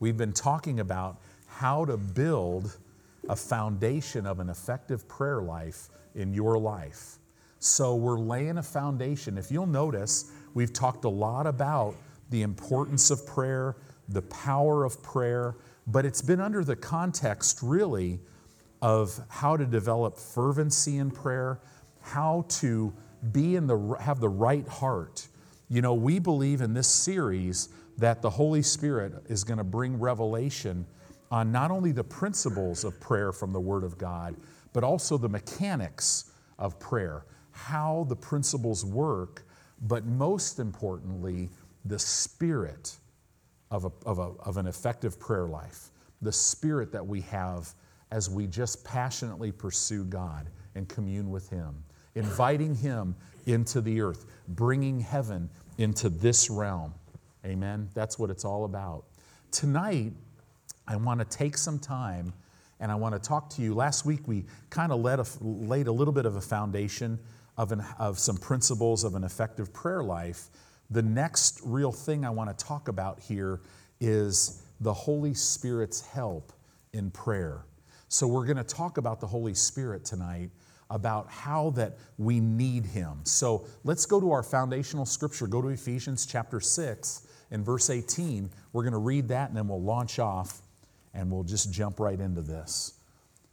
we've been talking about how to build a foundation of an effective prayer life in your life. So we're laying a foundation. If you'll notice, we've talked a lot about the importance of prayer, the power of prayer, but it's been under the context really of how to develop fervency in prayer, how to be in the have the right heart. You know, we believe in this series that the Holy Spirit is going to bring revelation on not only the principles of prayer from the Word of God, but also the mechanics of prayer, how the principles work, but most importantly, the spirit of, a, of, a, of an effective prayer life, the spirit that we have as we just passionately pursue God and commune with Him, inviting Him into the earth, bringing heaven into this realm. Amen. That's what it's all about. Tonight, I want to take some time and I want to talk to you. Last week, we kind of laid a little bit of a foundation of, an, of some principles of an effective prayer life. The next real thing I want to talk about here is the Holy Spirit's help in prayer. So, we're going to talk about the Holy Spirit tonight, about how that we need Him. So, let's go to our foundational scripture. Go to Ephesians chapter 6 and verse 18. We're going to read that and then we'll launch off and we'll just jump right into this.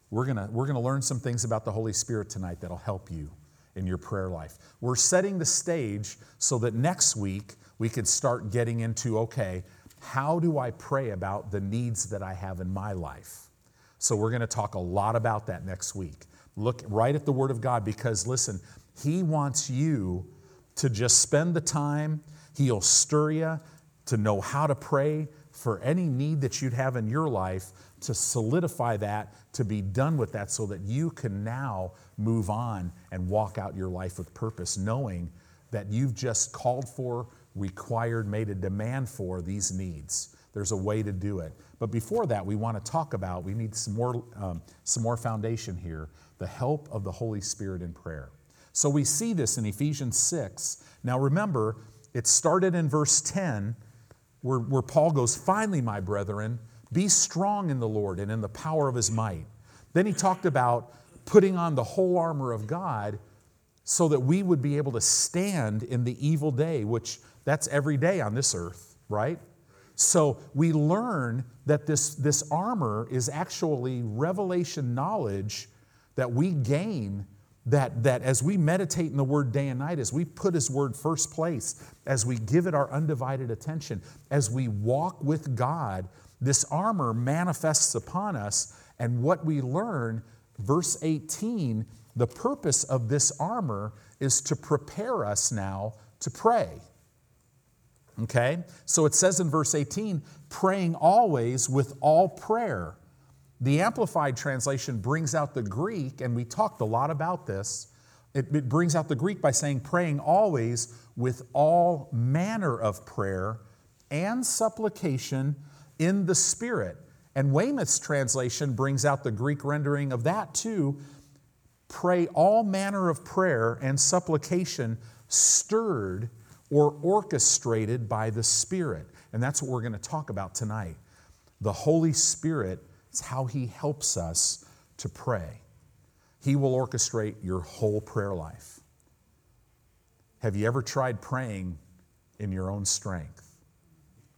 We're going to, we're going to learn some things about the Holy Spirit tonight that'll help you in your prayer life. We're setting the stage so that next week we could start getting into okay, how do I pray about the needs that I have in my life? So we're going to talk a lot about that next week. Look right at the Word of God because listen, He wants you to just spend the time, He'll stir you to know how to pray for any need that you'd have in your life, to solidify that, to be done with that, so that you can now move on and walk out your life with purpose, knowing that you've just called for, required, made a demand for these needs. There's a way to do it. But before that, we want to talk about, we need some more, um, some more foundation here the help of the Holy Spirit in prayer. So we see this in Ephesians 6. Now remember, it started in verse 10 where, where Paul goes, Finally, my brethren, be strong in the Lord and in the power of his might. Then he talked about putting on the whole armor of God so that we would be able to stand in the evil day, which that's every day on this earth, right? So we learn that this, this armor is actually revelation knowledge that we gain that, that as we meditate in the word day and night, as we put his word first place, as we give it our undivided attention, as we walk with God, this armor manifests upon us. And what we learn, verse 18, the purpose of this armor is to prepare us now to pray. Okay? So it says in verse 18, praying always with all prayer. The Amplified translation brings out the Greek, and we talked a lot about this. It, it, brings out the Greek by saying, praying always with all manner of prayer and supplication in the Spirit. And Weymouth's translation brings out the Greek rendering of that too. Pray all manner of prayer and supplication stirred or orchestrated by the Spirit. And that's what we're going to talk about tonight. The Holy Spirit is how He helps us to pray. He will orchestrate your whole prayer life. Have you ever tried praying in your own strength?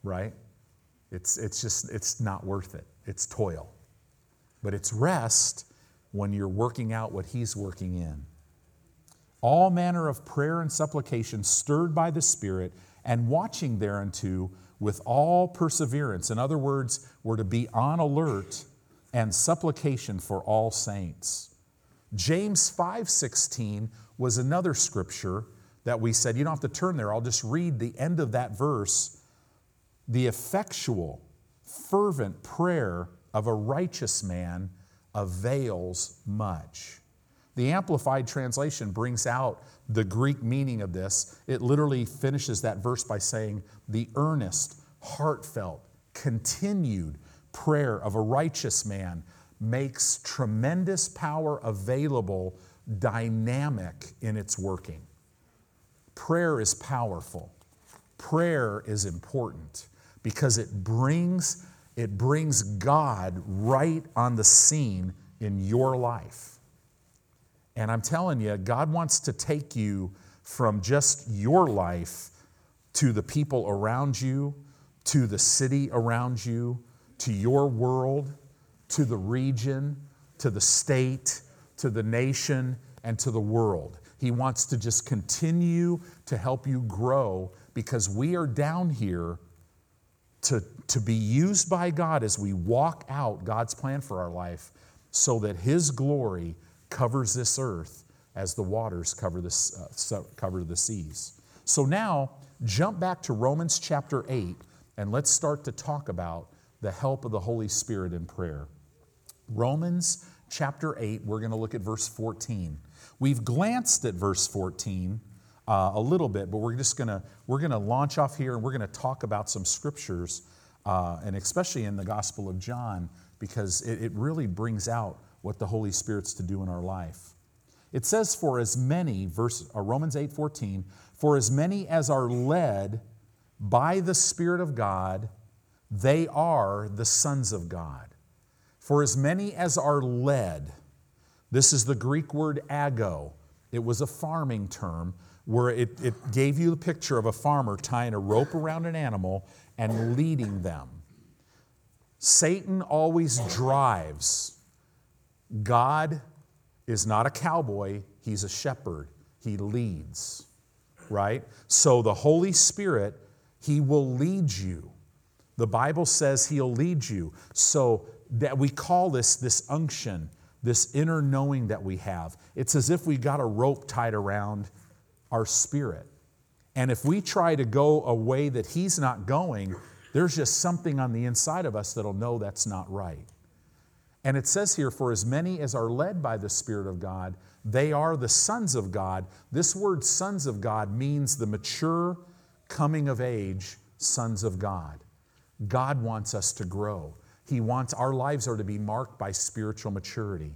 Right? It's, it's just, it's not worth it. It's toil. But it's rest when you're working out what He's working in all manner of prayer and supplication stirred by the Spirit, and watching thereunto with all perseverance. In other words, we're to be on alert and supplication for all saints. James 5:16 was another scripture that we said you don't have to turn there. I'll just read the end of that verse. The effectual fervent prayer of a righteous man avails much. The Amplified Translation brings out the Greek meaning of this. It literally finishes that verse by saying, The earnest, heartfelt, continued prayer of a righteous man makes tremendous power available, dynamic in its working. Prayer is powerful. Prayer is important because it brings it brings God right on the scene in your life. And I'm telling you, God wants to take you from just your life to the people around you, to the city around you, to your world, to the region, to the state, to the nation, and to the world. He wants to just continue to help you grow because we are down here to, to be used by God as we walk out God's plan for our life so that His glory covers this earth as the waters cover the, uh, cover the seas. So now, jump back to Romans chapter 8 and let's start to talk about the help of the Holy Spirit in prayer. Romans chapter 8, we're going to look at verse 14. We've glanced at verse 14 uh, a little bit, but we're just going to we're going to launch off here and we're going to talk about some scriptures, uh, and especially in the Gospel of John, because it, it really brings out what the Holy Spirit's to do in our life. It says, "For as many," verse uh, Romans eight fourteen, "For as many as are led by the Spirit of God, they are the sons of God." For as many as are led, this is the Greek word ago. It was a farming term where it, it gave you the picture of a farmer tying a rope around an animal and leading them. Satan always drives. God is not a cowboy, he's a shepherd. He leads, right? So the Holy Spirit, he will lead you. The Bible says he'll lead you. So that we call this this unction, this inner knowing that we have. It's as if we got a rope tied around our spirit. And if we try to go a way that he's not going, there's just something on the inside of us that'll know that's not right. And it says here, for as many as are led by the Spirit of God, they are the sons of God. This word sons of God means the mature, coming of age sons of God. God wants us to grow. He wants our lives are to be marked by spiritual maturity,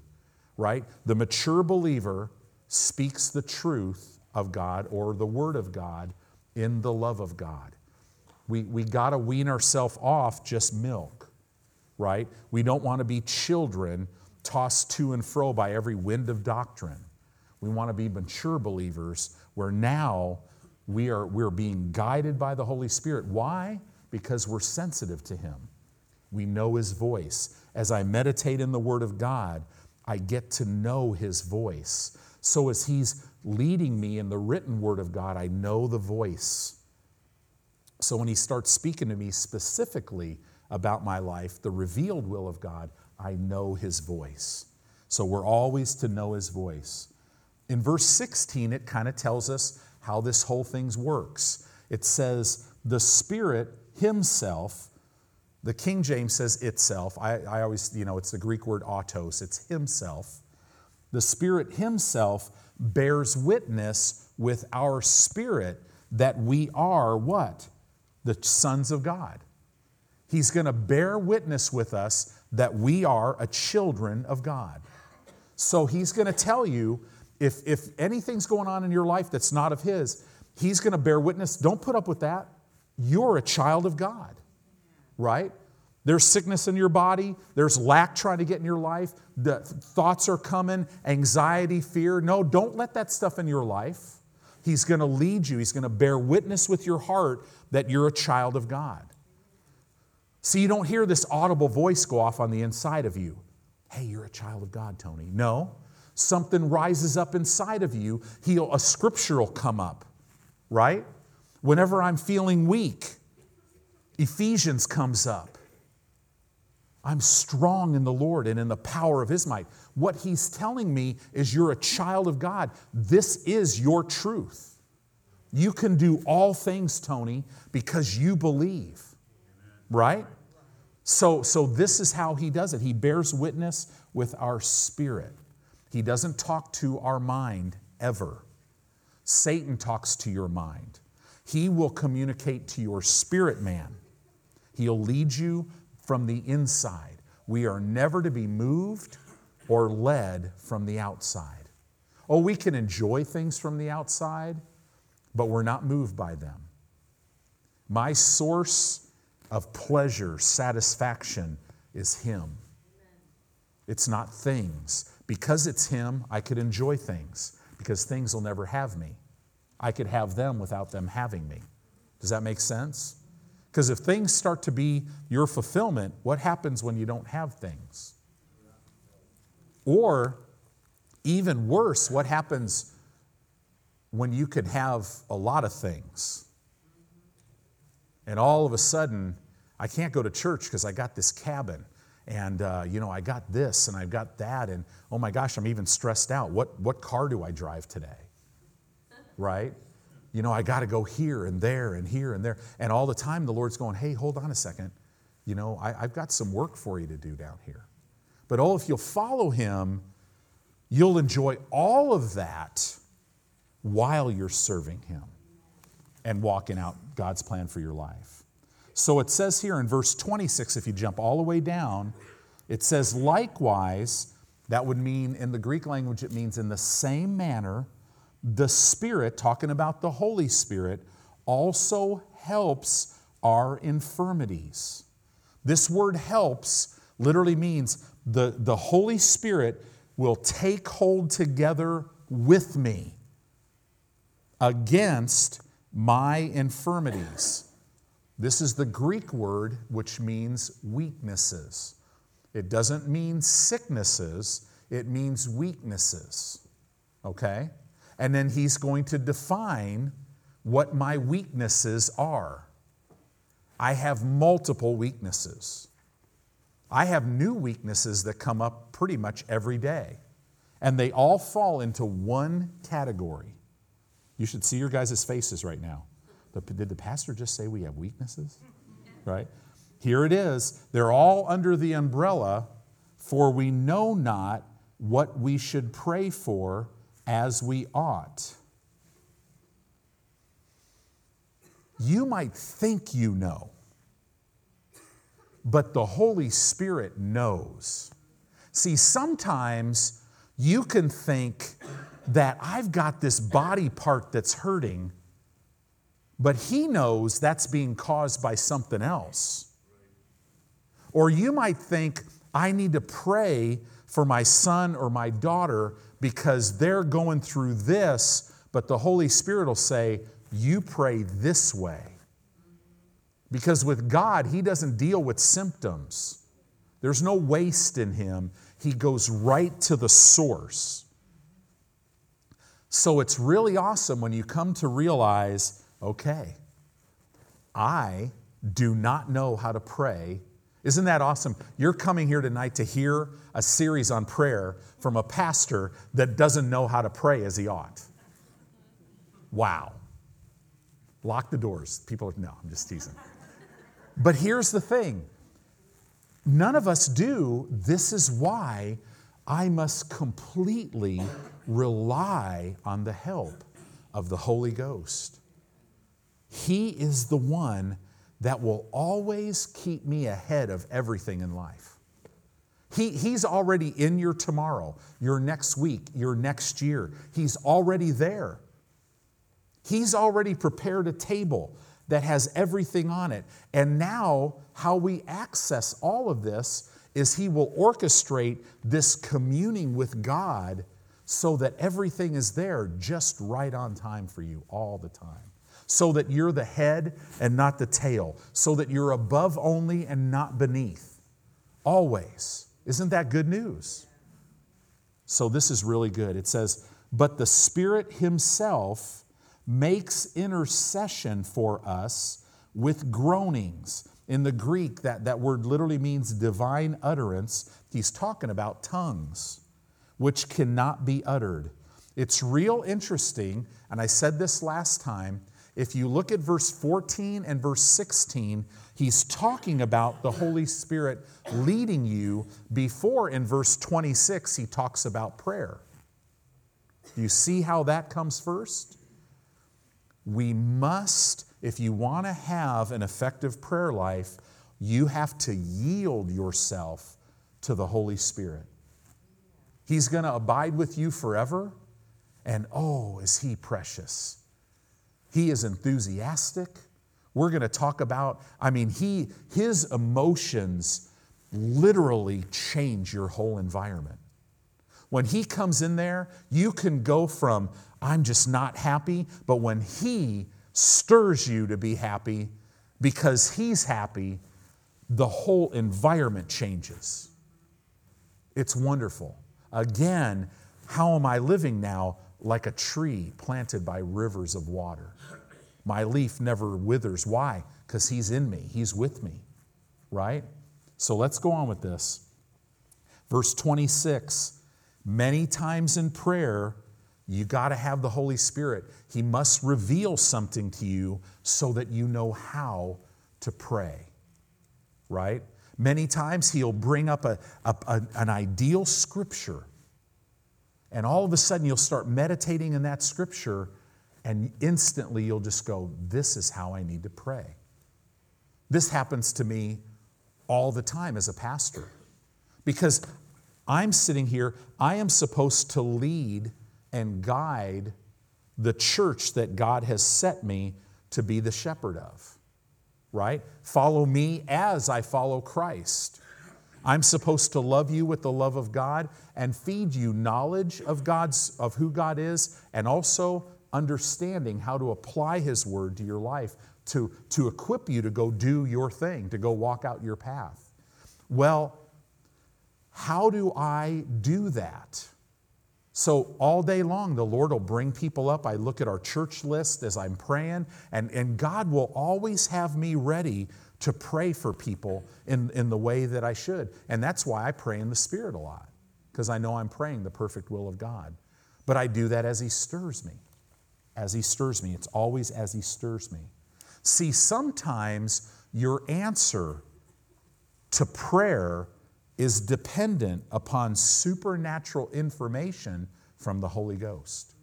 right? The mature believer speaks the truth of God or the Word of God in the love of God. We, we got to wean ourselves off just milk, right? We don't want to be children tossed to and fro by every wind of doctrine. We want to be mature believers where now we are we're being guided by the Holy Spirit. Why? Because we're sensitive to Him. We know His voice. As I meditate in the Word of God, I get to know His voice. So as He's leading me in the written Word of God, I know the voice. So when He starts speaking to me specifically about my life, the revealed will of God, I know His voice. So we're always to know His voice. In verse 16, it kind of tells us how this whole thing works. It says, The Spirit Himself the King James says itself. I, I always, you know, it's the Greek word autos, it's himself. The Spirit Himself bears witness with our spirit that we are what? The sons of God. He's going to bear witness with us that we are a children of God. So He's going to tell you if, if anything's going on in your life that's not of His, He's going to bear witness. Don't put up with that. You're a child of God right? There's sickness in your body. There's lack trying to get in your life. The thoughts are coming, anxiety, fear. No, don't let that stuff in your life. He's going to lead you, He's going to bear witness with your heart that you're a child of God. See, you don't hear this audible voice go off on the inside of you. Hey, you're a child of God, Tony. No, something rises up inside of you. He'll, a scripture will come up, right? Whenever I'm feeling weak, Ephesians comes up. I'm strong in the Lord and in the power of His might. What He's telling me is you're a child of God. This is your truth. You can do all things, Tony, because you believe. Right? So, so this is how He does it. He bears witness with our spirit. He doesn't talk to our mind ever. Satan talks to your mind. He will communicate to your spirit man. He'll lead you from the inside. We are never to be moved or led from the outside. Oh, we can enjoy things from the outside, but we're not moved by them. My source of pleasure, satisfaction is Him. It's not things. Because it's Him, I could enjoy things, because things will never have me. I could have them without them having me. Does that make sense? Because if things start to be your fulfillment, what happens when you don't have things? Or even worse, what happens when you could have a lot of things? And all of a sudden, I can't go to church because I got this cabin and uh, you know i got this and i've got that and oh my gosh i'm even stressed out. What, what car do i drive today? Right? You know i got to go here and there and here and there. And all the time the lord's going hey hold on a second. You know I, i've got some work for you to do down here. But oh if you'll follow him you'll enjoy all of that while you're serving him and walking out god's plan for your life so it says here in verse 26, if you jump all the way down, it says, likewise, that would mean in the Greek language, it means in the same manner, the Spirit, talking about the Holy Spirit, also helps our infirmities. This word helps literally means the, the Holy Spirit will take hold together with me against my infirmities. This is the Greek word which means weaknesses. It doesn't mean sicknesses, it means weaknesses. Okay? And then he's going to define what my weaknesses are. I have multiple weaknesses. I have new weaknesses that come up pretty much every day. And they all fall into one category. You should see your guys' faces right now. Did the pastor just say we have weaknesses? Right? Here it is. They're all under the umbrella, for we know not what we should pray for as we ought. You might think you know, but the Holy Spirit knows. See, sometimes you can think that I've got this body part that's hurting but he knows that's being caused by something else. Or you might think, I need to pray for my son or my daughter because they're going through this, but the Holy Spirit will say, You pray this way. Because with God, He doesn't deal with symptoms, there's no waste in Him. He goes right to the source. So it's really awesome when you come to realize okay, I do not know how to pray. Isn't that awesome? You're coming here tonight to hear a series on prayer from a pastor that doesn't know how to pray as he ought. Wow. Lock the doors. People, are, no, I'm just teasing. But here's the thing none of us do. This is why I must completely rely on the help of the Holy Ghost. He is the one that will always keep me ahead of everything in life. He, he's already in your tomorrow, your next week, your next year. He's already there. He's already prepared a table that has everything on it. And now, how we access all of this is He will orchestrate this communing with God so that everything is there just right on time for you all the time so that you're the head and not the tail, so that you're above only and not beneath. Always. Isn't that good news? So, this is really good. It says, But the Spirit Himself makes intercession for us with groanings. In the Greek, that, that word literally means divine utterance. He's talking about tongues, which cannot be uttered. It's real interesting, and I said this last time if you look at verse 14 and verse 16, he's talking about the Holy Spirit leading you before in verse 26 he talks about prayer. Do you see how that comes first? We must, if you want to have an effective prayer life, you have to yield yourself to the Holy Spirit. He's going to abide with you forever, and oh, is he precious! He is enthusiastic We're going to talk about, I mean, he, his emotions literally change your whole environment. When he comes in there, you can go from, I'm just not happy, but when he stirs you to be happy because he's happy, the whole environment changes. It's wonderful. Again, how am I living now? Like a tree planted by rivers of water. My leaf never withers. Why? Because He's in me, He's with me, right? So let's go on with this. Verse 26 Many times in prayer, you got to have the Holy Spirit. He must reveal something to you so that you know how to pray, right? Many times he'll bring up a, a, a, an ideal scripture, and all of a sudden you'll start meditating in that scripture, and instantly you'll just go, This is how I need to pray. This happens to me all the time as a pastor because I'm sitting here, I am supposed to lead and guide the church that God has set me to be the shepherd of, right? Follow me as I follow Christ. I'm supposed to love you with the love of God and feed you knowledge of God's of who God is and also understanding how to apply his word to your life to, to equip you to go do your thing, to go walk out your path. Well, how do I do that? So, all day long, the Lord will bring people up. I look at our church list as I'm praying, and, and God will always have me ready to pray for people in, in the way that I should. And that's why I pray in the Spirit a lot, because I know I'm praying the perfect will of God. But I do that as He stirs me. As He stirs me. It's always as He stirs me. See, sometimes your answer to prayer is dependent upon supernatural information from the Holy Ghost.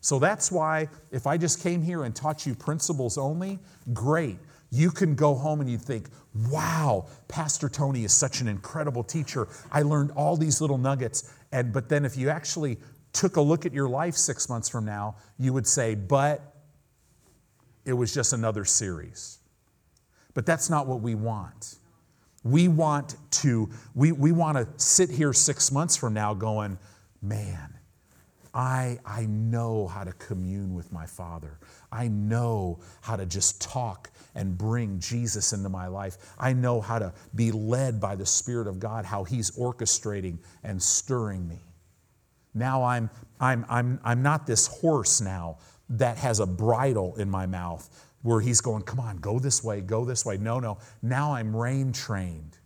So that's why if I just came here and taught you principles only, great. You can go home and you think, wow, Pastor Tony is such an incredible teacher. I learned all these little nuggets. And but then if you actually took a look at your life six months from now, you would say, but it was just another series. But that's not what we want. We want to, we, we want to sit here six months from now going, man, I, I know how to commune with my Father. I know how to just talk and bring Jesus into my life. I know how to be led by the Spirit of God, how He's orchestrating and stirring me. Now I'm, I'm, I'm, I'm not this horse now that has a bridle in my mouth where he's going, Come on, go this way, go this way. No, no. Now I'm rein trained.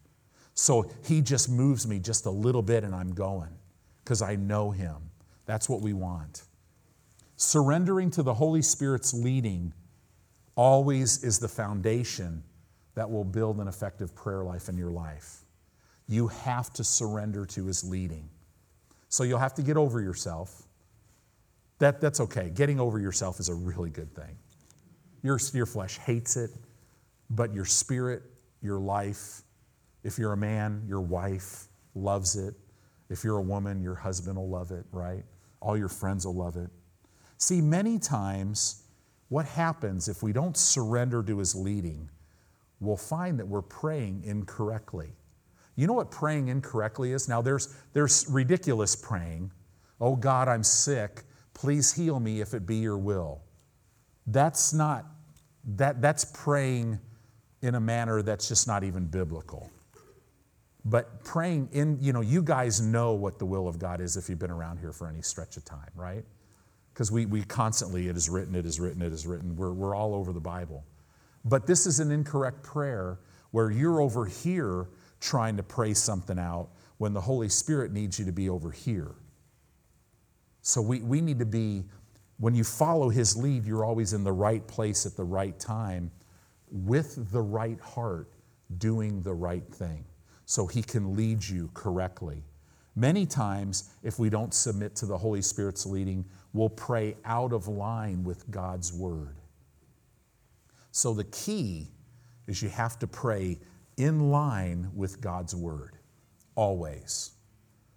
So he just moves me just a little bit and I'm going because I know him. That's what we want. Surrendering to the Holy Spirit's leading always is the foundation that will build an effective prayer life in your life. You have to surrender to his leading. So you'll have to get over yourself. That, that's okay. Getting over yourself is a really good thing. Your, your flesh hates it, but your spirit, your life, if you're a man, your wife loves it. If you're a woman, your husband will love it, right? All your friends will love it. See, many times, what happens if we don't surrender to his leading, we'll find that we're praying incorrectly. You know what praying incorrectly is? Now, there's, there's ridiculous praying. Oh God, I'm sick. Please heal me if it be your will. That's not, that, that's praying in a manner that's just not even biblical. But praying in, you know, you guys know what the will of God is if you've been around here for any stretch of time, right? Because we, we constantly, it is written, it is written, it is written. We're, we're all over the Bible. But this is an incorrect prayer where you're over here trying to pray something out when the Holy Spirit needs you to be over here. So we, we need to be, when you follow His lead, you're always in the right place at the right time with the right heart, doing the right thing so He can lead you correctly. Many times, if we don't submit to the Holy Spirit's leading, we'll pray out of line with God's Word. So the key is you have to pray in line with God's Word, always,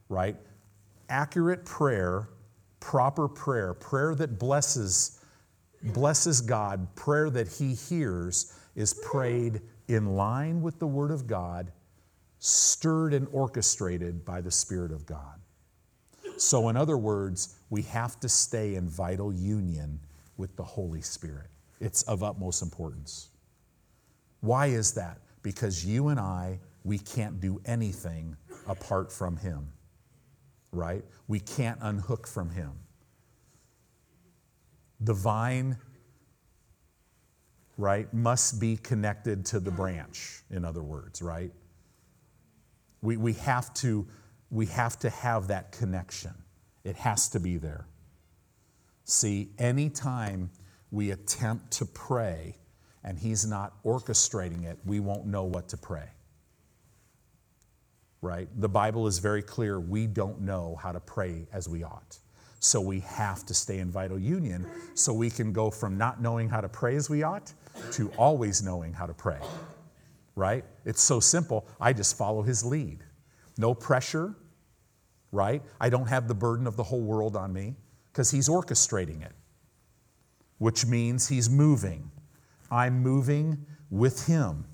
right? Accurate prayer proper prayer, prayer that blesses blesses God, prayer that he hears is prayed in line with the Word of God, stirred and orchestrated by the Spirit of God. So, in other words, we have to stay in vital union with the Holy Spirit. It's of utmost importance. Why is that? Because you and I, we can't do anything apart from Him, right? We can't unhook from Him. The vine, right, must be connected to the branch, in other words, right? We, we, have to, we have to have that connection. It has to be there. See, anytime we attempt to pray and He's not orchestrating it, we won't know what to pray. Right? The Bible is very clear. We don't know how to pray as we ought. So we have to stay in vital union so we can go from not knowing how to pray as we ought to always knowing how to pray. Right? It's so simple. I just follow his lead. No pressure, right? I don't have the burden of the whole world on me because he's orchestrating it, which means he's moving. I'm moving with him.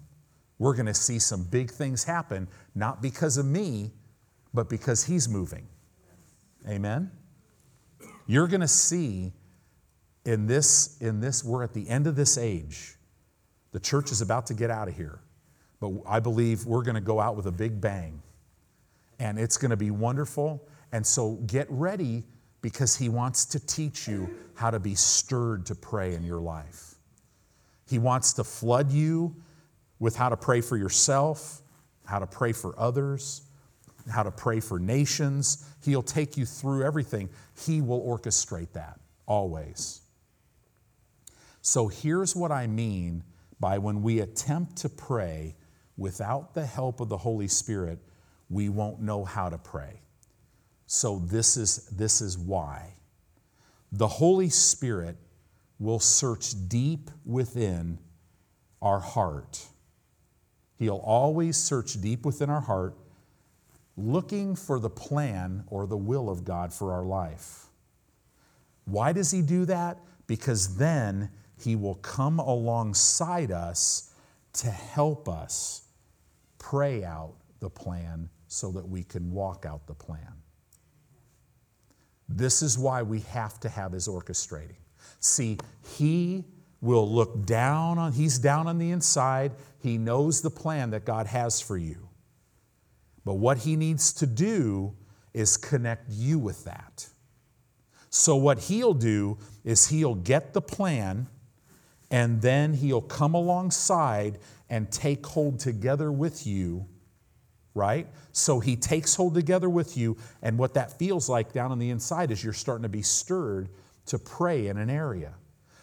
We're going to see some big things happen, not because of me, but because he's moving. Amen? You're going to see in this, in this, we're at the end of this age. The church is about to get out of here. But I believe we're going to go out with a big bang. And it's going to be wonderful. And so get ready because he wants to teach you how to be stirred to pray in your life. He wants to flood you with how to pray for yourself, how to pray for others, how to pray for nations. He'll take you through everything. He will orchestrate that always. So here's what I mean by when we attempt to pray without the help of the Holy Spirit, we won't know how to pray. So this is, this is why. The Holy Spirit will search deep within our heart. He'll always search deep within our heart looking for the plan or the will of God for our life. Why does He do that? Because then He will come alongside us to help us pray out the plan so that we can walk out the plan. This is why we have to have His orchestrating. See, He will look down on, He's down on the inside. He knows the plan that God has for you. But what he needs to do is connect you with that. So, what he'll do is he'll get the plan and then he'll come alongside and take hold together with you, right? So, he takes hold together with you, and what that feels like down on the inside is you're starting to be stirred to pray in an area.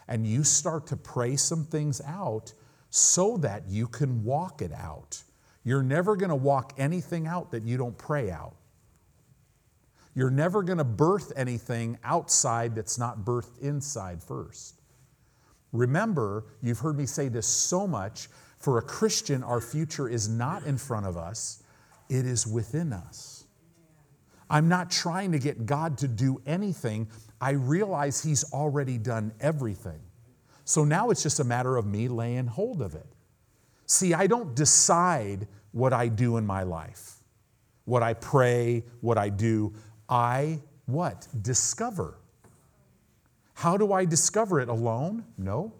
And you start to pray some things out so that you can walk it out. You're never going to walk anything out that you don't pray out. You're never going to birth anything outside that's not birthed inside first. Remember, you've heard me say this so much for a Christian, our future is not in front of us, it is within us. I'm not trying to get God to do anything. I realize He's already done everything. So now it's just a matter of me laying hold of it. See, I don't decide what I do in my life, what I pray, what I do. I what? Discover. How do I discover it alone? No.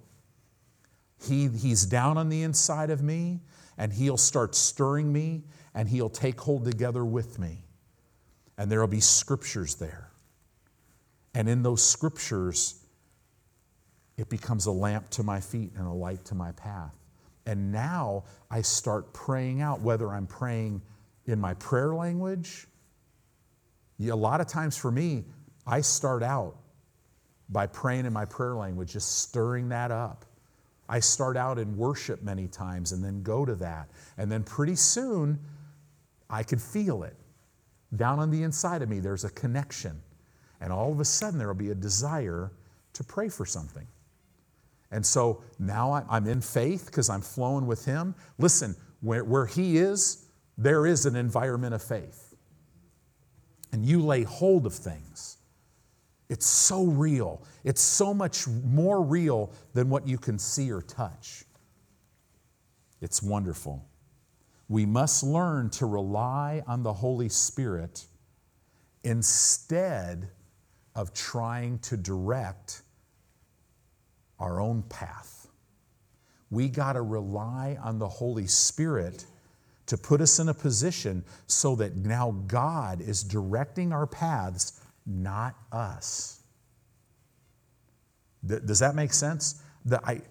He, he's down on the inside of me, and he'll start stirring me, and he'll take hold together with me. And there'll be scriptures there. And in those scriptures, it becomes a lamp to my feet and a light to my path. And now I start praying out, whether I'm praying in my prayer language. A lot of times for me, I start out by praying in my prayer language, just stirring that up. I start out in worship many times and then go to that. And then pretty soon, I could feel it. Down on the inside of me, there's a connection. And all of a sudden, there will be a desire to pray for something. And so now I'm in faith because I'm flowing with Him. Listen, where, where He is, there is an environment of faith. And you lay hold of things. It's so real. It's so much more real than what you can see or touch. It's wonderful. We must learn to rely on the Holy Spirit instead of trying to direct our own path. We got to rely on the Holy Spirit to put us in a position so that now God is directing our paths, not us. Does that make sense? The, I,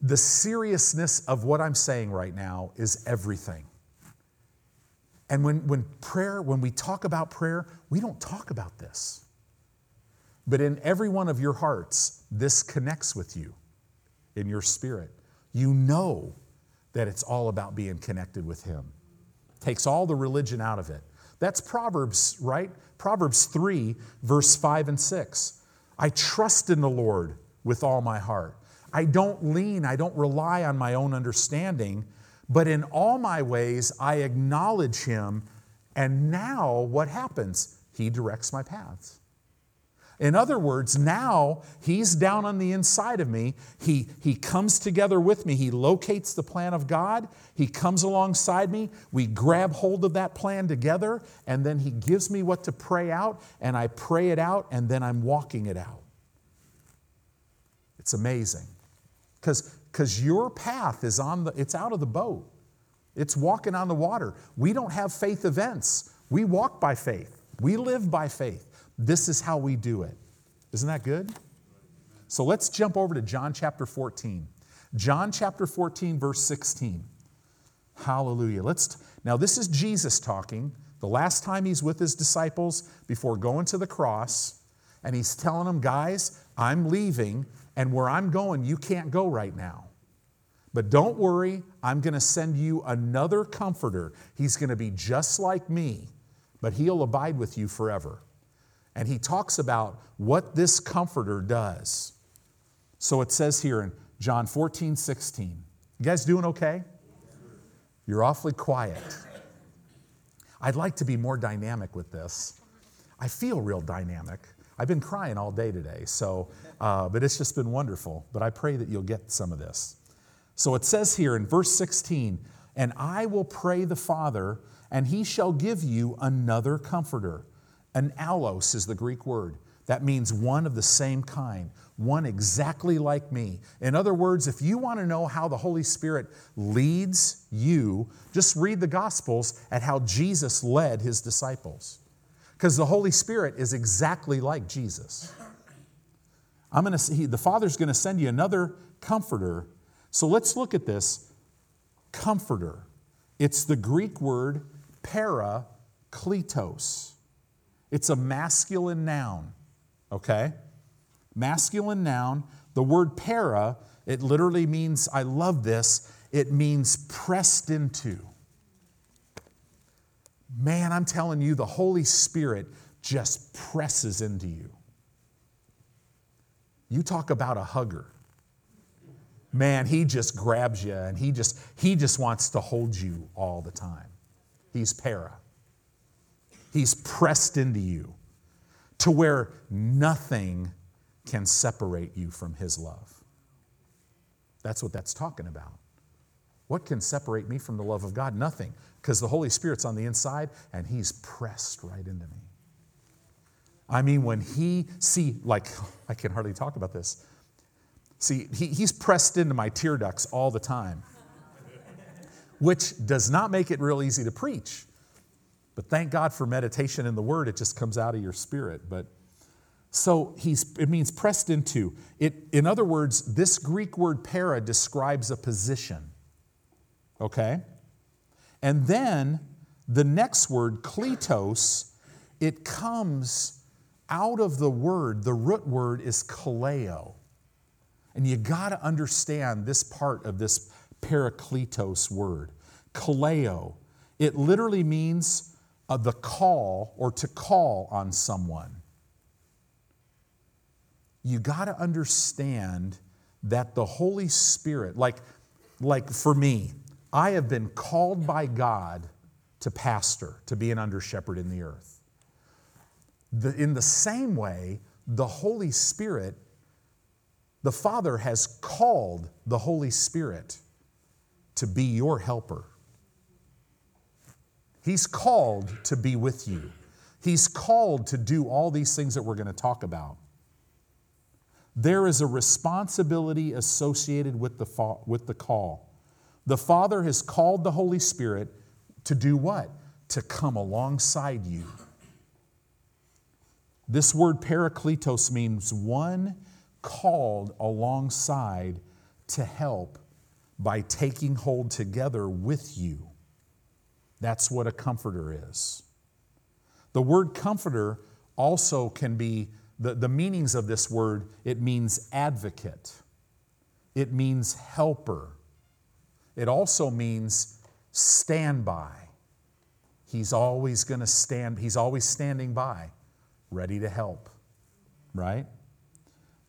the seriousness of what I'm saying right now is everything. And when, when prayer, when we talk about prayer, we don't talk about this. But in every one of your hearts, this connects with you in your spirit. You know that it's all about being connected with Him. Takes all the religion out of it. That's Proverbs, right? Proverbs 3, verse 5 and 6. I trust in the Lord with all my heart. I don't lean, I don't rely on my own understanding, but in all my ways I acknowledge Him. And now what happens? He directs my paths. In other words, now he's down on the inside of me. He, he comes together with me. He locates the plan of God. He comes alongside me. We grab hold of that plan together, and then he gives me what to pray out, and I pray it out, and then I'm walking it out. It's amazing. Because your path is on the, it's out of the boat. It's walking on the water. We don't have faith events. We walk by faith. We live by faith. This is how we do it. Isn't that good? So let's jump over to John chapter 14. John chapter 14, verse 16. Hallelujah. Let's now this is Jesus talking. The last time he's with his disciples before going to the cross, and he's telling them, guys, I'm leaving, and where I'm going, you can't go right now. But don't worry, I'm going to send you another comforter. He's going to be just like me, but he'll abide with you forever and he talks about what this comforter does. So it says here in John 14, 16. You guys doing okay? You're awfully quiet. I'd like to be more dynamic with this. I feel real dynamic. I've been crying all day today, so, uh, but it's just been wonderful. But I pray that you'll get some of this. So it says here in verse 16, and I will pray the Father, and he shall give you another comforter an allos is the Greek word. That means one of the same kind, one exactly like me. In other words, if you want to know how the Holy Spirit leads you, just read the Gospels at how Jesus led his disciples. Because the Holy Spirit is exactly like Jesus. I'm going to the Father's going to send you another comforter. So let's look at this comforter. It's the Greek word parakletos. It's a masculine noun, okay? Masculine noun. The word para, it literally means, I love this, it means pressed into. Man, I'm telling you, the Holy Spirit just presses into you. You talk about a hugger. Man, he just grabs you and he just he just wants to hold you all the time. He's para. He's pressed into you to where nothing can separate you from His love. That's what that's talking about. What can separate me from the love of God? Nothing, because the Holy Spirit's on the inside and He's pressed right into me. I mean, when He, see, like, I can hardly talk about this. See, he, He's pressed into my tear ducts all the time, which does not make it real easy to preach but thank God for meditation in the word, it just comes out of your spirit. But so he's it means pressed into. It in other words, this Greek word para describes a position. Okay? And then the next word, kletos, it comes out of the word, the root word is kaleo. And you got to understand this part of this parakletos word. Kaleo. It literally means of the call or to call on someone. You got to understand that the Holy Spirit, like, like for me, I have been called by God to pastor, to be an under shepherd in the earth. The, in the same way, the Holy Spirit, the Father has called the Holy Spirit to be your helper. He's called to be with you. He's called to do all these things that we're going to talk about. There is a responsibility associated with the, fa- with the call. The Father has called the Holy Spirit to do what? To come alongside you. This word parakletos means one called alongside to help by taking hold together with you. That's what a comforter is. The word comforter also can be, the, the meanings of this word, it means advocate, it means helper, it also means standby. He's always going to stand, he's always standing by, ready to help, right?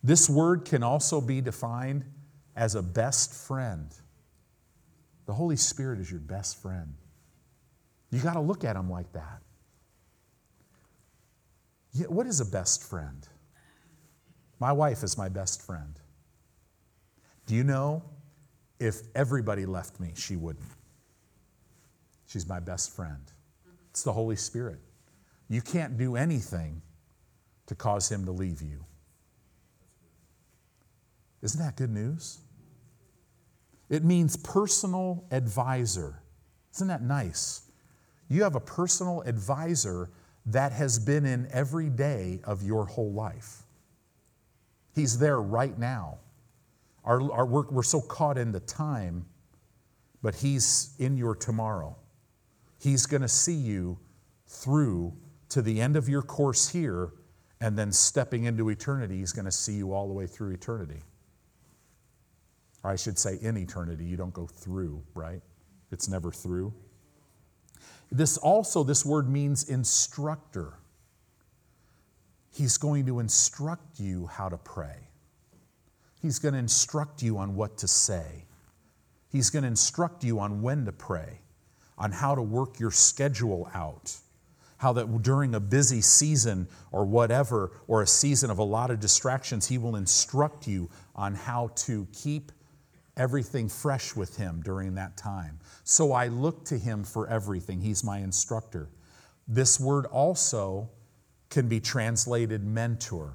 This word can also be defined as a best friend. The Holy Spirit is your best friend. You got to look at him like that. Yeah, what is a best friend? My wife is my best friend. Do you know if everybody left me, she wouldn't? She's my best friend. It's the Holy Spirit. You can't do anything to cause him to leave you. Isn't that good news? It means personal advisor. Isn't that nice? You have a personal advisor that has been in every day of your whole life. He's there right now. Our, our work, we're so caught in the time, but He's in your tomorrow. He's going to see you through to the end of your course here, and then stepping into eternity, He's going to see you all the way through eternity. Or I should say, in eternity. You don't go through, right? It's never through. This also, this word means instructor. He's going to instruct you how to pray. He's going to instruct you on what to say. He's going to instruct you on when to pray, on how to work your schedule out. How that during a busy season or whatever, or a season of a lot of distractions, He will instruct you on how to keep everything fresh with him during that time. So I look to him for everything. He's my instructor. This word also can be translated mentor.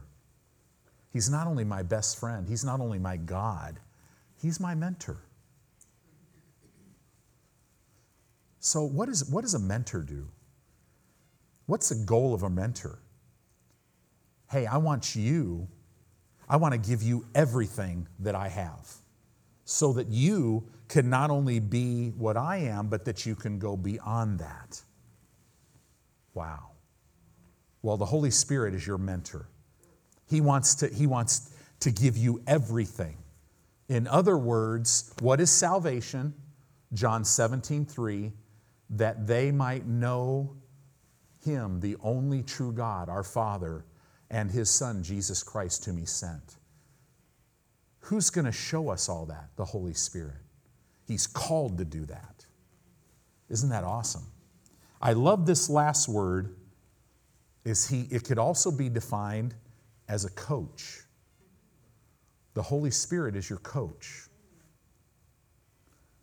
He's not only my best friend, he's not only my God, he's my mentor. So, what, is, what does a mentor do? What's the goal of a mentor? Hey, I want you, I want to give you everything that I have so that you can not only be what I am, but that you can go beyond that. Wow. Well, the Holy Spirit is your mentor. He wants to, he wants to give you everything. In other words, what is salvation? John 17, 3, that they might know him, the only true God, our Father, and his Son, Jesus Christ, whom he sent. Who's going to show us all that? The Holy Spirit. He's called to do that. Isn't that awesome? I love this last word is he it could also be defined as a coach. The Holy Spirit is your coach.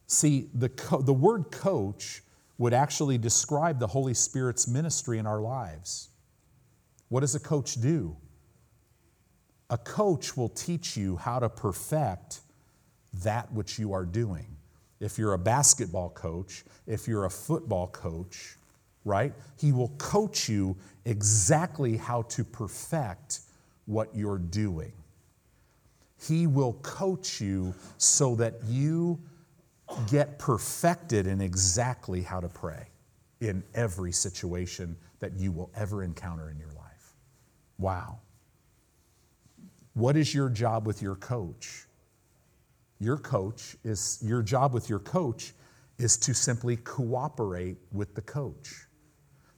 See, the, co- the word coach would actually describe the Holy Spirit's ministry in our lives. What does a coach do? A coach will teach you how to perfect that which you are doing. If you're a basketball coach, if you're a football coach, right? He will coach you exactly how to perfect what you're doing. He will coach you so that you get perfected in exactly how to pray in every situation that you will ever encounter in your life. Wow. What is your job with your coach? Your coach is your job with your coach is to simply cooperate with the coach.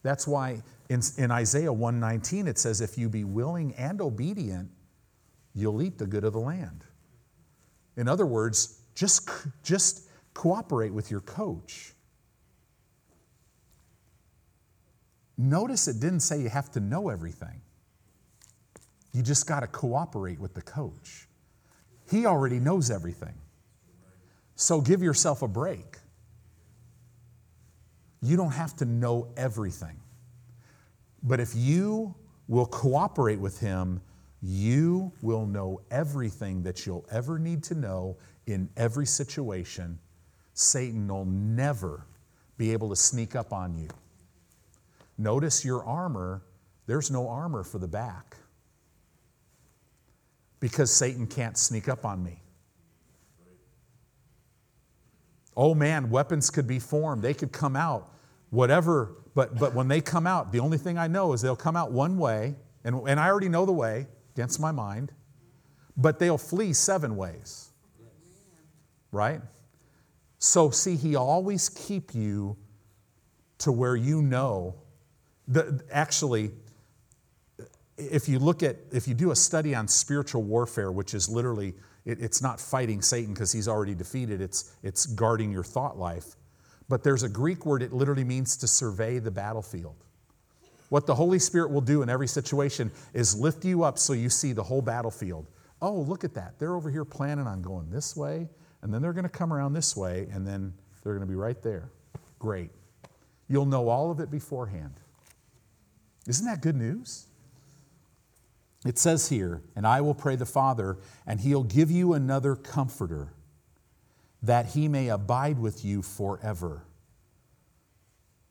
That's why in, in Isaiah 119 it says, if you be willing and obedient, you'll eat the good of the land. In other words, just, just cooperate with your coach. Notice it didn't say you have to know everything. You just got to cooperate with the coach. He already knows everything. So give yourself a break. You don't have to know everything. But if you will cooperate with Him, you will know everything that you'll ever need to know in every situation. Satan will never be able to sneak up on you. Notice your armor, there's no armor for the back because Satan can't sneak up on me. Oh man, weapons could be formed, they could come out, whatever. But, but when they come out, the only thing I know is they'll come out one way, and, and I already know the way against my mind, but they'll flee seven ways. Right? So, see, he always keep you to where you know. The, actually, if you look at, if you do a study on spiritual warfare, which is literally, it, it's not fighting Satan because he's already defeated, it's, it's guarding your thought life. But there's a Greek word, it literally means to survey the battlefield. What the Holy Spirit will do in every situation is lift you up so you see the whole battlefield. Oh, look at that. They're over here planning on going this way, and then they're going to come around this way, and then they're going to be right there. Great. You'll know all of it beforehand. Isn't that good news? It says here, and I will pray the Father, and he'll give you another comforter, that he may abide with you forever.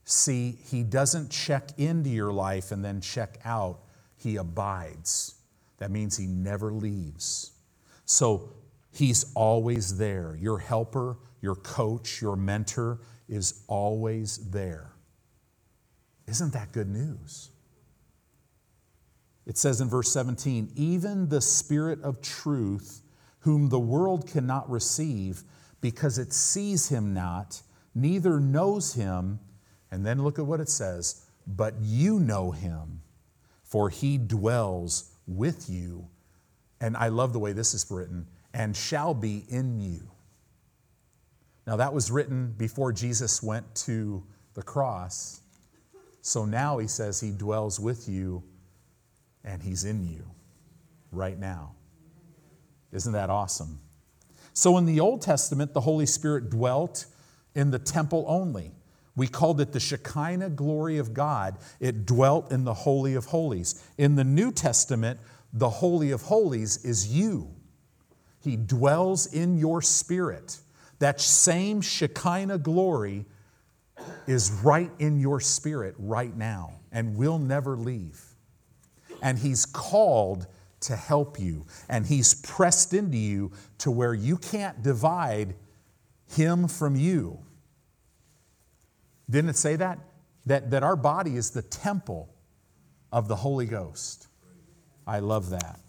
See, he doesn't check into your life and then check out, he abides. That means he never leaves. So he's always there. Your helper, your coach, your mentor is always there. Isn't that good news? It says in verse 17, even the Spirit of truth, whom the world cannot receive because it sees him not, neither knows him. And then look at what it says, but you know him, for he dwells with you. And I love the way this is written, and shall be in you. Now, that was written before Jesus went to the cross. So now he says he dwells with you and He's in you right now. Isn't that awesome? So in the Old Testament, the Holy Spirit dwelt in the temple only. We called it the Shekinah glory of God. It dwelt in the Holy of Holies. In the New Testament, the Holy of Holies is you. He dwells in your spirit. That same Shekinah glory is right in your spirit right now and will never leave and He's called to help you, and He's pressed into you to where you can't divide Him from you. Didn't it say that? That, that our body is the temple of the Holy Ghost. I love that.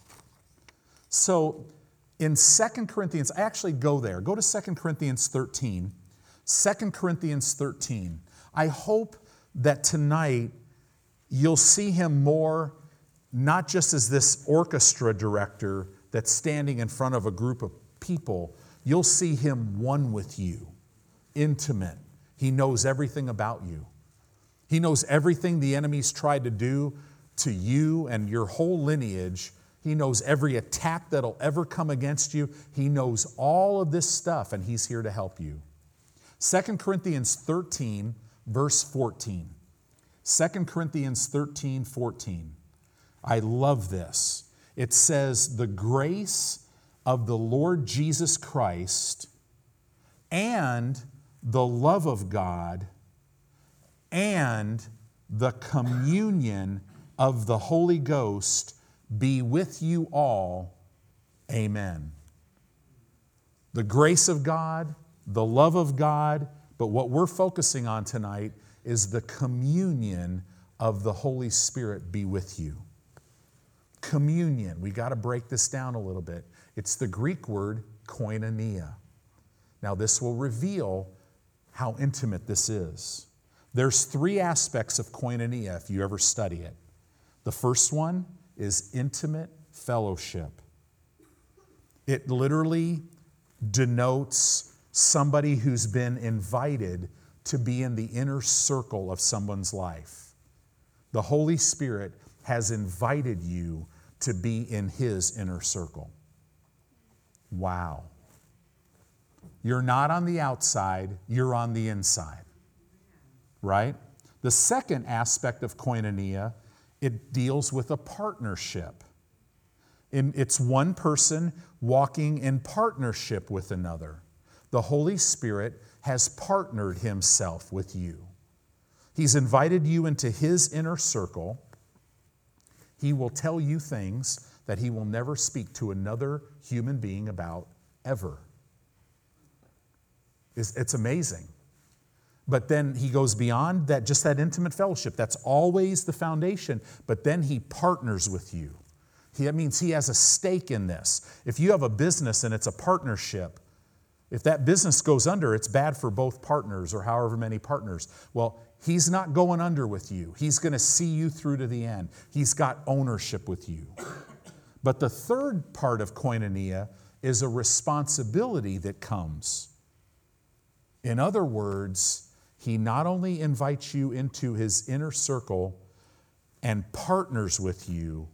So in Second Corinthians, I actually go there. Go to Second Corinthians 13. 2 Corinthians 13. I hope that tonight you'll see him more not just as this orchestra director that's standing in front of a group of people, you'll see him one with you, intimate. He knows everything about you. He knows everything the enemy's tried to do to you and your whole lineage. He knows every attack that'll ever come against you. He knows all of this stuff, and He's here to help you. 2 Corinthians 13, verse 14. 2 Corinthians 13, 14. I love this. It says, The grace of the Lord Jesus Christ and the love of God and the communion of the Holy Ghost be with you all. Amen. The grace of God, the love of God, but what we're focusing on tonight is the communion of the Holy Spirit be with you. Communion, we got to break this down a little bit. It's the Greek word koinonia. Now, this will reveal how intimate this is. There's three aspects of koinonia if you ever study it. The first one is intimate fellowship. It literally denotes somebody who's been invited to be in the inner circle of someone's life. The Holy Spirit has invited you to be in his inner circle. Wow. You're not on the outside, you're on the inside. Right? The second aspect of koinonia, it deals with a partnership. It's one person walking in partnership with another. The Holy Spirit has partnered himself with you. He's invited you into his inner circle. He will tell you things that he will never speak to another human being about ever. It's, it's amazing. But then he goes beyond that, just that intimate fellowship. That's always the foundation. But then he partners with you. He, that means he has a stake in this. If you have a business and it's a partnership, if that business goes under, it's bad for both partners or however many partners. Well, he's not going under with you. He's going to see you through to the end. He's got ownership with you. But the third part of koinonia is a responsibility that comes. In other words, he not only invites you into his inner circle and partners with you,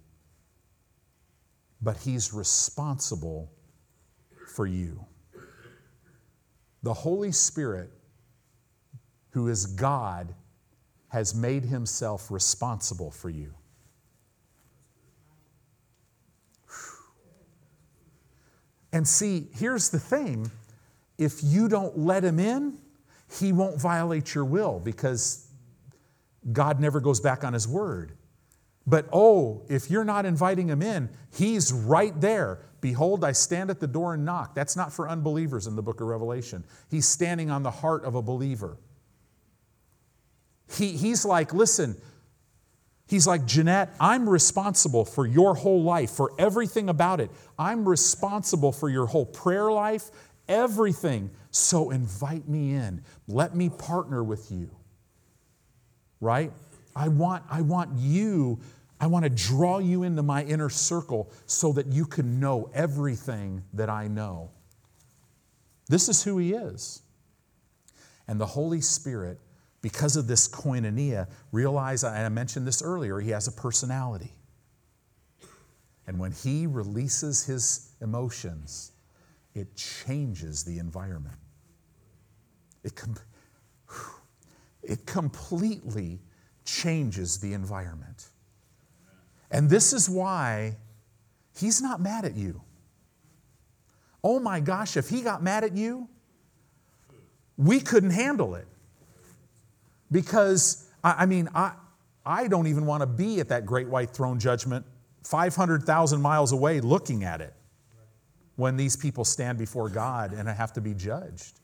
but he's responsible for you. The Holy Spirit, who is God, has made himself responsible for you. And see, here's the thing if you don't let him in, he won't violate your will because God never goes back on his word. But oh, if you're not inviting him in, he's right there. Behold, I stand at the door and knock. That's not for unbelievers in the book of Revelation. He's standing on the heart of a believer. He, he's like, listen, he's like, Jeanette, I'm responsible for your whole life, for everything about it. I'm responsible for your whole prayer life everything. So invite me in. Let me partner with you. Right? I want, I want you, I want to draw you into my inner circle so that you can know everything that I know. This is who He is. And the Holy Spirit, because of this koinonia, realize, and I mentioned this earlier, He has a personality. And when He releases His emotions, it changes the environment. It, com- it completely changes the environment. And this is why he's not mad at you. Oh my gosh, if he got mad at you, we couldn't handle it. Because, I, I mean, I, I don't even want to be at that great white throne judgment 500,000 miles away looking at it when these people stand before God and have to be judged.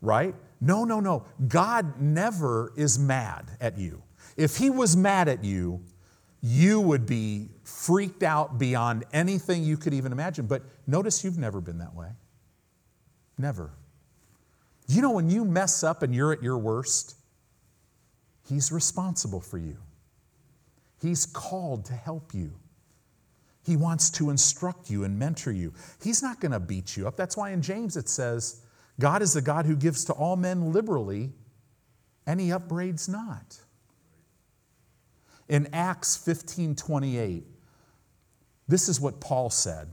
Right? No, no, no. God never is mad at you. If He was mad at you, you would be freaked out beyond anything you could even imagine. But notice you've never been that way. Never. You know, when you mess up and you're at your worst, He's responsible for you. He's called to help you. He wants to instruct you and mentor you. He's not going to beat you up. That's why in James it says, God is the God who gives to all men liberally, and he upbraids not. In Acts 15 28, this is what Paul said.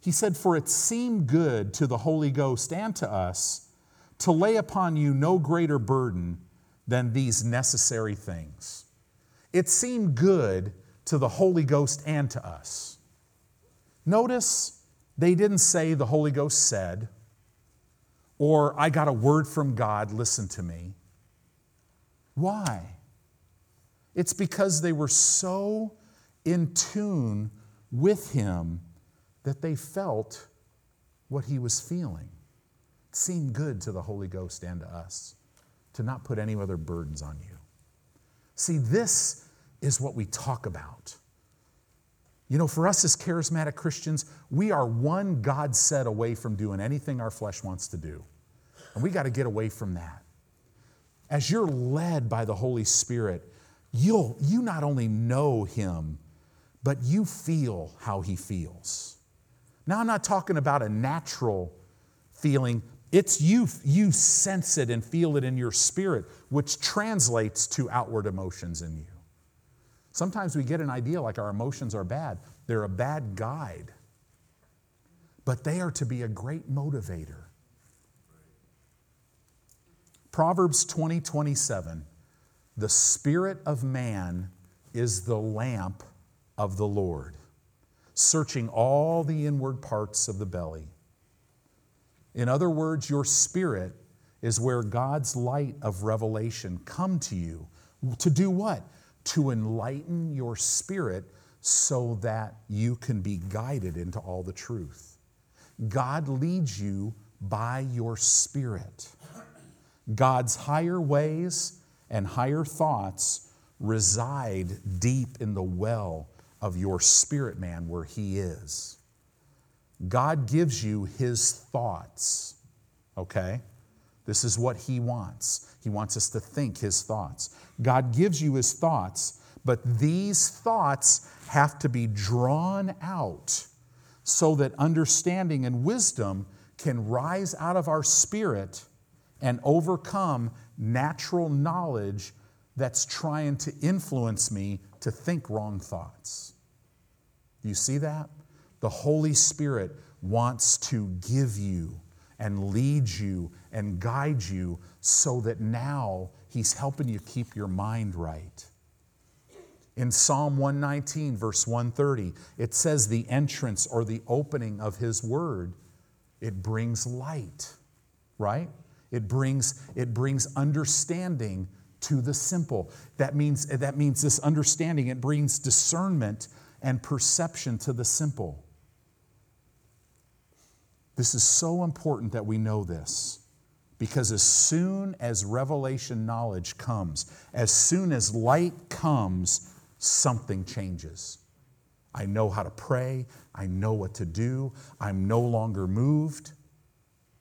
He said, For it seemed good to the Holy Ghost and to us to lay upon you no greater burden than these necessary things. It seemed good to the Holy Ghost and to us. Notice they didn't say the Holy Ghost said, or I got a word from God, listen to me. Why? It's because they were so in tune with Him that they felt what He was feeling. It seemed good to the Holy Ghost and to us to not put any other burdens on you. See, this is what we talk about. You know, for us as charismatic Christians, we are one God set away from doing anything our flesh wants to do. And we got to get away from that. As you're led by the Holy Spirit, you'll you not only know him, but you feel how he feels. Now I'm not talking about a natural feeling. It's you you sense it and feel it in your spirit, which translates to outward emotions in you. Sometimes we get an idea like our emotions are bad. They're a bad guide, but they are to be a great motivator. Proverbs 20 27. The spirit of man is the lamp of the Lord, searching all the inward parts of the belly. In other words, your spirit is where God's light of revelation come to you. To do what? To enlighten your spirit so that you can be guided into all the truth. God leads you by your spirit. God's higher ways and higher thoughts reside deep in the well of your spirit man where He is. God gives you His thoughts, okay? This is what He wants. He wants us to think His thoughts. God gives you His thoughts, but these thoughts have to be drawn out so that understanding and wisdom can rise out of our spirit and overcome natural knowledge that's trying to influence me to think wrong thoughts. Do you see that? The Holy Spirit wants to give you and lead you and guide you so that now He's helping you keep your mind right. In Psalm 119, verse 130, it says the entrance or the opening of His Word, it brings light, right? It brings, it brings understanding to the simple. That means, that means this understanding, it brings discernment and perception to the simple. This is so important that we know this because as soon as revelation knowledge comes, as soon as light comes, something changes. I know how to pray, I know what to do, I'm no longer moved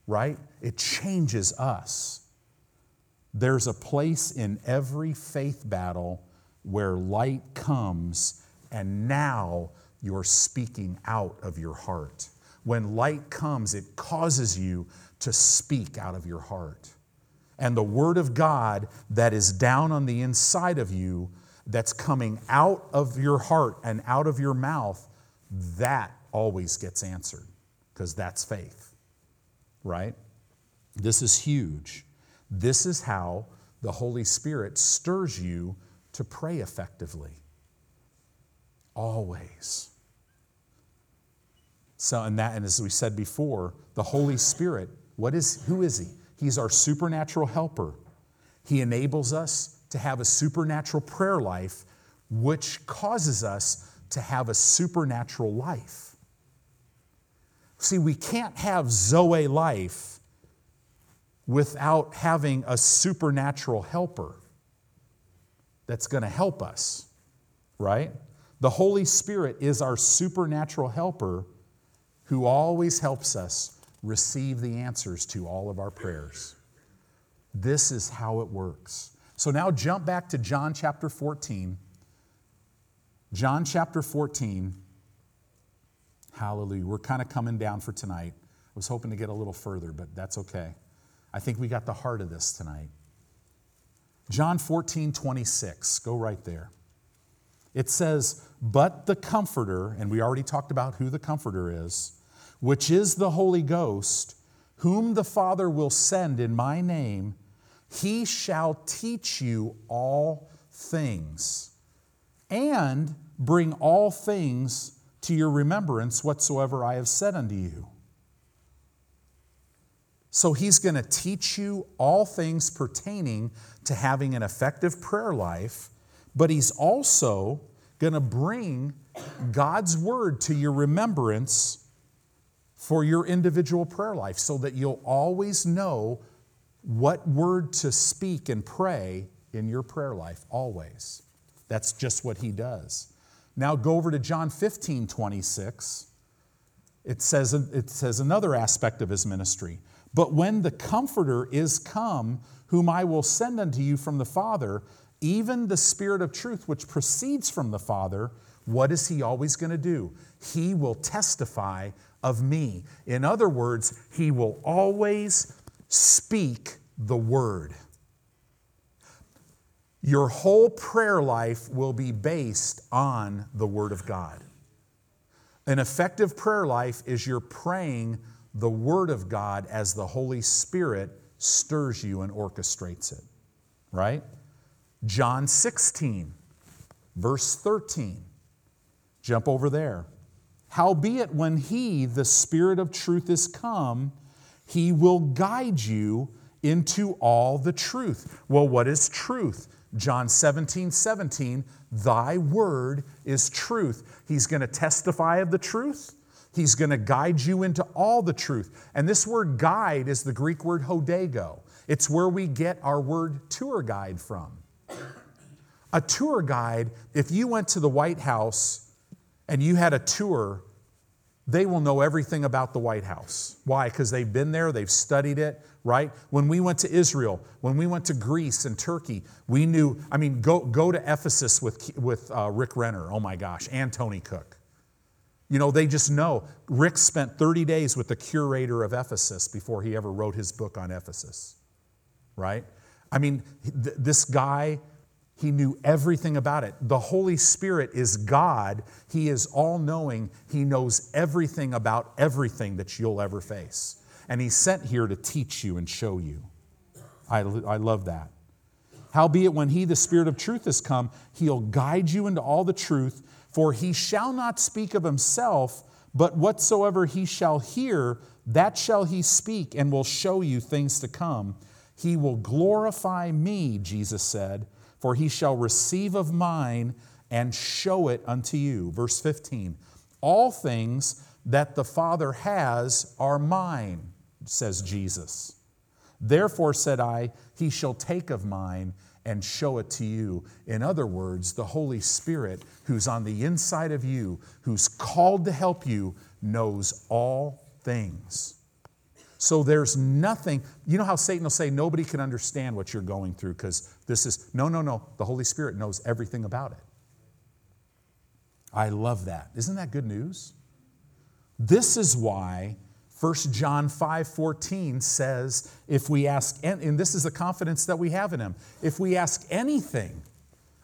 right? It changes us. There's a place in every faith battle where light comes, and now you're speaking out of your heart. When light comes, it causes you to speak out of your heart. And the Word of God that is down on the inside of you, that's coming out of your heart and out of your mouth, that always gets answered because that's faith right? This is huge. This is how the Holy Spirit stirs you to pray effectively. Always. So, and that, and as we said before, the Holy Spirit, what is, who is He? He's our supernatural helper. He enables us to have a supernatural prayer life, which causes us to have a supernatural life. See, we can't have Zoe life without having a supernatural helper that's going to help us, right? The Holy Spirit is our supernatural helper who always helps us receive the answers to all of our prayers. This is how it works. So now jump back to John chapter 14. John chapter 14 Hallelujah. We're kind of coming down for tonight. I was hoping to get a little further, but that's okay. I think we got the heart of this tonight. John 14, 26. Go right there. It says, But the Comforter, and we already talked about who the Comforter is, which is the Holy Ghost, whom the Father will send in my name, he shall teach you all things and bring all things to your remembrance whatsoever I have said unto you. So he's going to teach you all things pertaining to having an effective prayer life, but he's also going to bring God's word to your remembrance for your individual prayer life so that you'll always know what word to speak and pray in your prayer life, always. That's just what he does. Now go over to John 15, 26. It says, it says another aspect of his ministry. But when the Comforter is come, whom I will send unto you from the Father, even the Spirit of truth which proceeds from the Father, what is he always going to do? He will testify of me. In other words, he will always speak the word. your whole prayer life will be based on the Word of God. An effective prayer life is you're praying the Word of God as the Holy Spirit stirs you and orchestrates it, right? John 16, verse 13. Jump over there. Howbeit, when He, the Spirit of truth, is come, He will guide you into all the truth. Well, what is truth? John 17, 17, thy word is truth. He's going to testify of the truth. He's going to guide you into all the truth. And this word guide is the Greek word hodego. It's where we get our word tour guide from. A tour guide, if you went to the White House and you had a tour, they will know everything about the White House. Why? Because they've been there, they've studied it, right? When we went to Israel, when we went to Greece and Turkey, we knew, I mean, go, go to Ephesus with, with uh, Rick Renner, oh my gosh, and Tony Cook. You know, they just know. Rick spent 30 days with the curator of Ephesus before he ever wrote his book on Ephesus, right? I mean, th- this guy, he knew everything about it. The Holy Spirit is God. He is all knowing. He knows everything about everything that you'll ever face and he's sent here to teach you and show you. I, I love that. Howbeit, when he, the Spirit of truth, has come, he'll guide you into all the truth, for he shall not speak of himself, but whatsoever he shall hear, that shall he speak, and will show you things to come. He will glorify me, Jesus said, for he shall receive of mine and show it unto you. Verse 15 All things that the Father has are mine says Jesus. Therefore, said I, he shall take of mine and show it to you. In other words, the Holy Spirit, who's on the inside of you, who's called to help you, knows all things. So there's nothing, you know how Satan will say, nobody can understand what you're going through because this is, no, no, no. The Holy Spirit knows everything about it. I love that. Isn't that good news? This is why 1 John 5 14 says, if we ask, and this is the confidence that we have in him, if we ask anything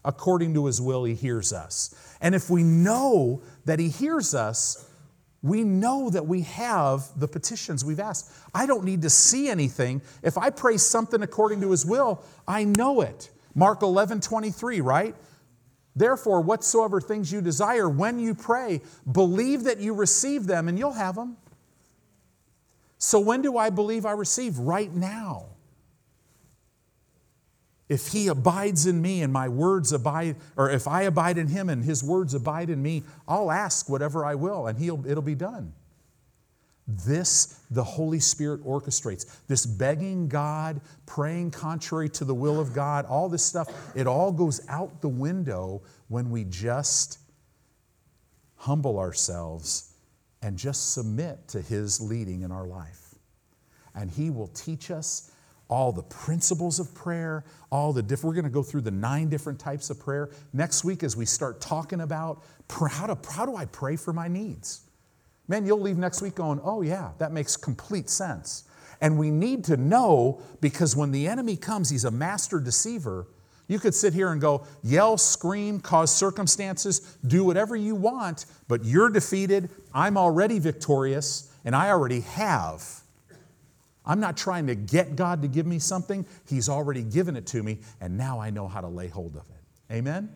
according to his will, he hears us. And if we know that he hears us, we know that we have the petitions we've asked. I don't need to see anything. If I pray something according to his will, I know it. Mark 11 23, right? Therefore, whatsoever things you desire when you pray, believe that you receive them and you'll have them. So when do I believe I receive? Right now. If he abides in me and my words abide, or if I abide in him and his words abide in me, I'll ask whatever I will and he'll, it'll be done. This, the Holy Spirit orchestrates. This begging God, praying contrary to the will of God, all this stuff, it all goes out the window when we just humble ourselves and just submit to His leading in our life. And He will teach us all the principles of prayer, all the different, we're going to go through the nine different types of prayer. Next week, as we start talking about how, to, how do I pray for my needs? Man, you'll leave next week going, oh, yeah, that makes complete sense. And we need to know because when the enemy comes, he's a master deceiver. You could sit here and go, yell, scream, cause circumstances, do whatever you want, but you're defeated. I'm already victorious, and I already have. I'm not trying to get God to give me something. He's already given it to me, and now I know how to lay hold of it. Amen?